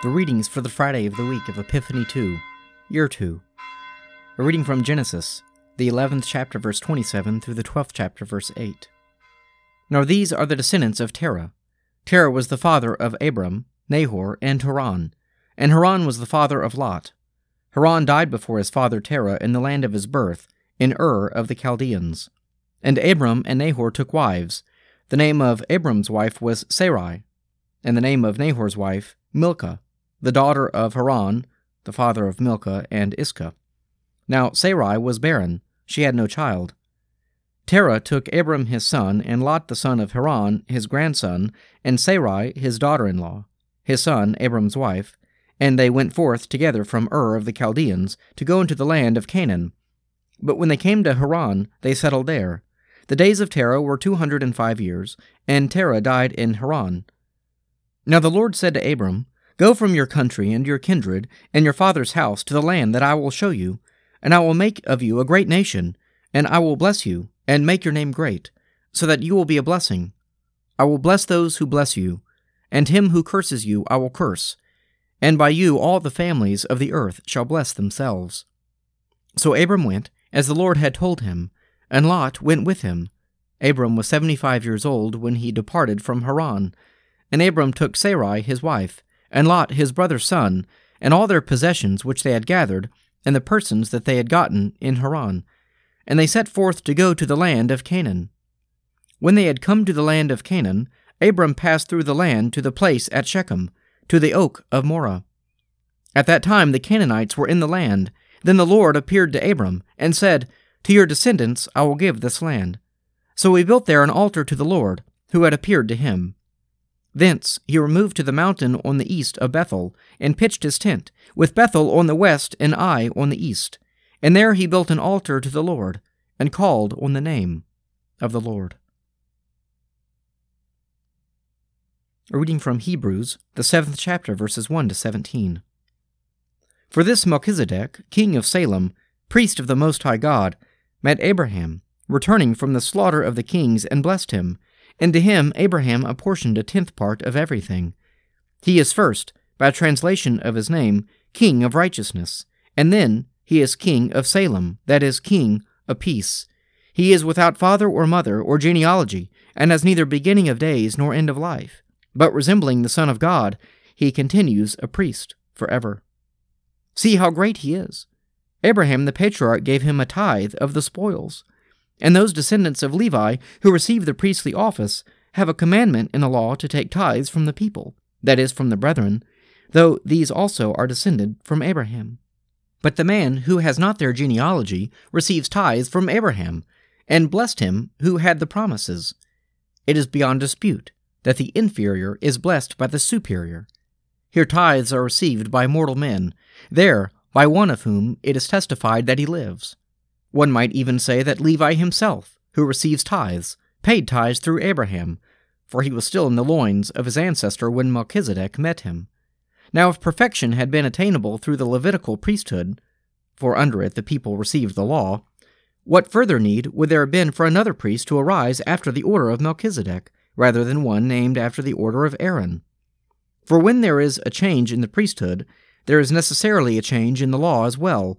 The readings for the Friday of the week of Epiphany 2, Year 2. A reading from Genesis, the 11th chapter, verse 27, through the 12th chapter, verse 8. Now these are the descendants of Terah. Terah was the father of Abram, Nahor, and Haran, and Haran was the father of Lot. Haran died before his father Terah in the land of his birth, in Ur of the Chaldeans. And Abram and Nahor took wives. The name of Abram's wife was Sarai, and the name of Nahor's wife, Milcah the daughter of Haran, the father of Milcah and Iscah. Now Sarai was barren, she had no child. Terah took Abram his son, and Lot the son of Haran his grandson, and Sarai his daughter in law, his son Abram's wife, and they went forth together from Ur of the Chaldeans to go into the land of Canaan. But when they came to Haran, they settled there. The days of Terah were two hundred and five years, and Terah died in Haran. Now the Lord said to Abram, Go from your country and your kindred and your father's house to the land that I will show you, and I will make of you a great nation, and I will bless you, and make your name great, so that you will be a blessing. I will bless those who bless you, and him who curses you I will curse, and by you all the families of the earth shall bless themselves. So Abram went, as the Lord had told him, and Lot went with him. Abram was seventy five years old when he departed from Haran, and Abram took Sarai his wife, and Lot his brother's son, and all their possessions which they had gathered, and the persons that they had gotten in Haran. And they set forth to go to the land of Canaan. When they had come to the land of Canaan, Abram passed through the land to the place at Shechem, to the oak of Moreh. At that time the Canaanites were in the land. Then the Lord appeared to Abram, and said, To your descendants I will give this land. So he built there an altar to the Lord, who had appeared to him. Thence he removed to the mountain on the east of Bethel, and pitched his tent, with Bethel on the west and Ai on the east. And there he built an altar to the Lord, and called on the name of the Lord. A reading from Hebrews, the seventh chapter, verses 1 to 17. For this Melchizedek, king of Salem, priest of the Most High God, met Abraham, returning from the slaughter of the kings, and blessed him and to him Abraham apportioned a tenth part of everything. He is first, by translation of his name, King of righteousness, and then he is King of Salem, that is, King of peace. He is without father or mother or genealogy, and has neither beginning of days nor end of life. But resembling the Son of God, he continues a priest forever. See how great he is. Abraham the patriarch gave him a tithe of the spoils. And those descendants of Levi who receive the priestly office have a commandment in the law to take tithes from the people, that is, from the brethren, though these also are descended from Abraham. But the man who has not their genealogy receives tithes from Abraham, and blessed him who had the promises. It is beyond dispute that the inferior is blessed by the superior. Here tithes are received by mortal men, there by one of whom it is testified that he lives. One might even say that Levi himself, who receives tithes, paid tithes through Abraham, for he was still in the loins of his ancestor when Melchizedek met him. Now, if perfection had been attainable through the Levitical priesthood, for under it the people received the law, what further need would there have been for another priest to arise after the order of Melchizedek, rather than one named after the order of Aaron? For when there is a change in the priesthood, there is necessarily a change in the law as well,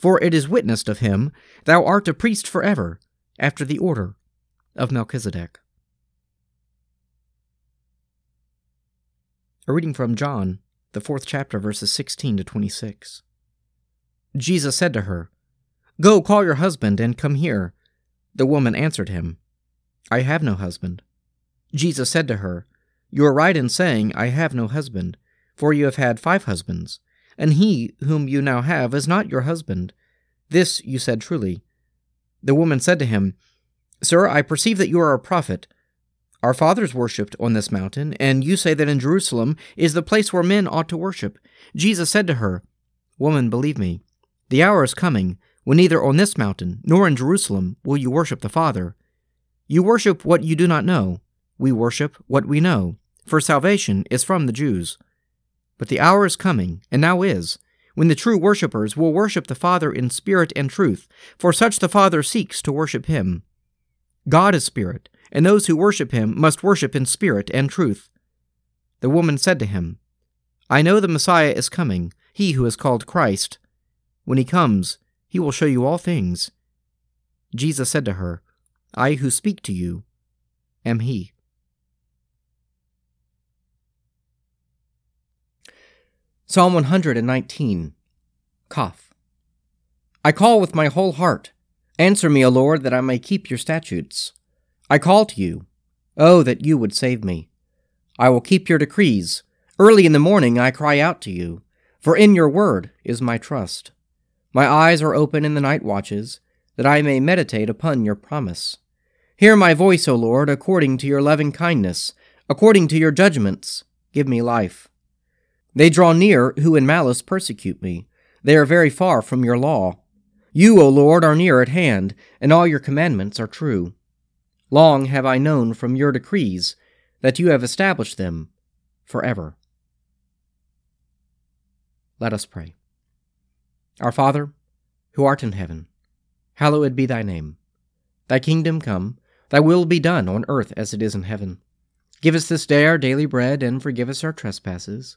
for it is witnessed of him, Thou art a priest forever, after the order of Melchizedek. A reading from John, the fourth chapter, verses 16 to 26. Jesus said to her, Go call your husband and come here. The woman answered him, I have no husband. Jesus said to her, You are right in saying, I have no husband, for you have had five husbands and he whom you now have is not your husband. This you said truly. The woman said to him, Sir, I perceive that you are a prophet. Our fathers worshipped on this mountain, and you say that in Jerusalem is the place where men ought to worship. Jesus said to her, Woman, believe me, the hour is coming when neither on this mountain nor in Jerusalem will you worship the Father. You worship what you do not know. We worship what we know, for salvation is from the Jews. But the hour is coming, and now is, when the true worshippers will worship the Father in spirit and truth, for such the Father seeks to worship him. God is spirit, and those who worship him must worship in spirit and truth. The woman said to him, I know the Messiah is coming, he who is called Christ. When he comes, he will show you all things. Jesus said to her, I who speak to you am he. Psalm 119 Kaf. I call with my whole heart. Answer me, O Lord, that I may keep your statutes. I call to you. Oh, that you would save me. I will keep your decrees. Early in the morning I cry out to you, for in your word is my trust. My eyes are open in the night watches, that I may meditate upon your promise. Hear my voice, O Lord, according to your loving kindness, according to your judgments, give me life. They draw near who in malice persecute me. They are very far from your law. You, O Lord, are near at hand, and all your commandments are true. Long have I known from your decrees that you have established them forever. Let us pray. Our Father, who art in heaven, hallowed be thy name. Thy kingdom come, thy will be done on earth as it is in heaven. Give us this day our daily bread, and forgive us our trespasses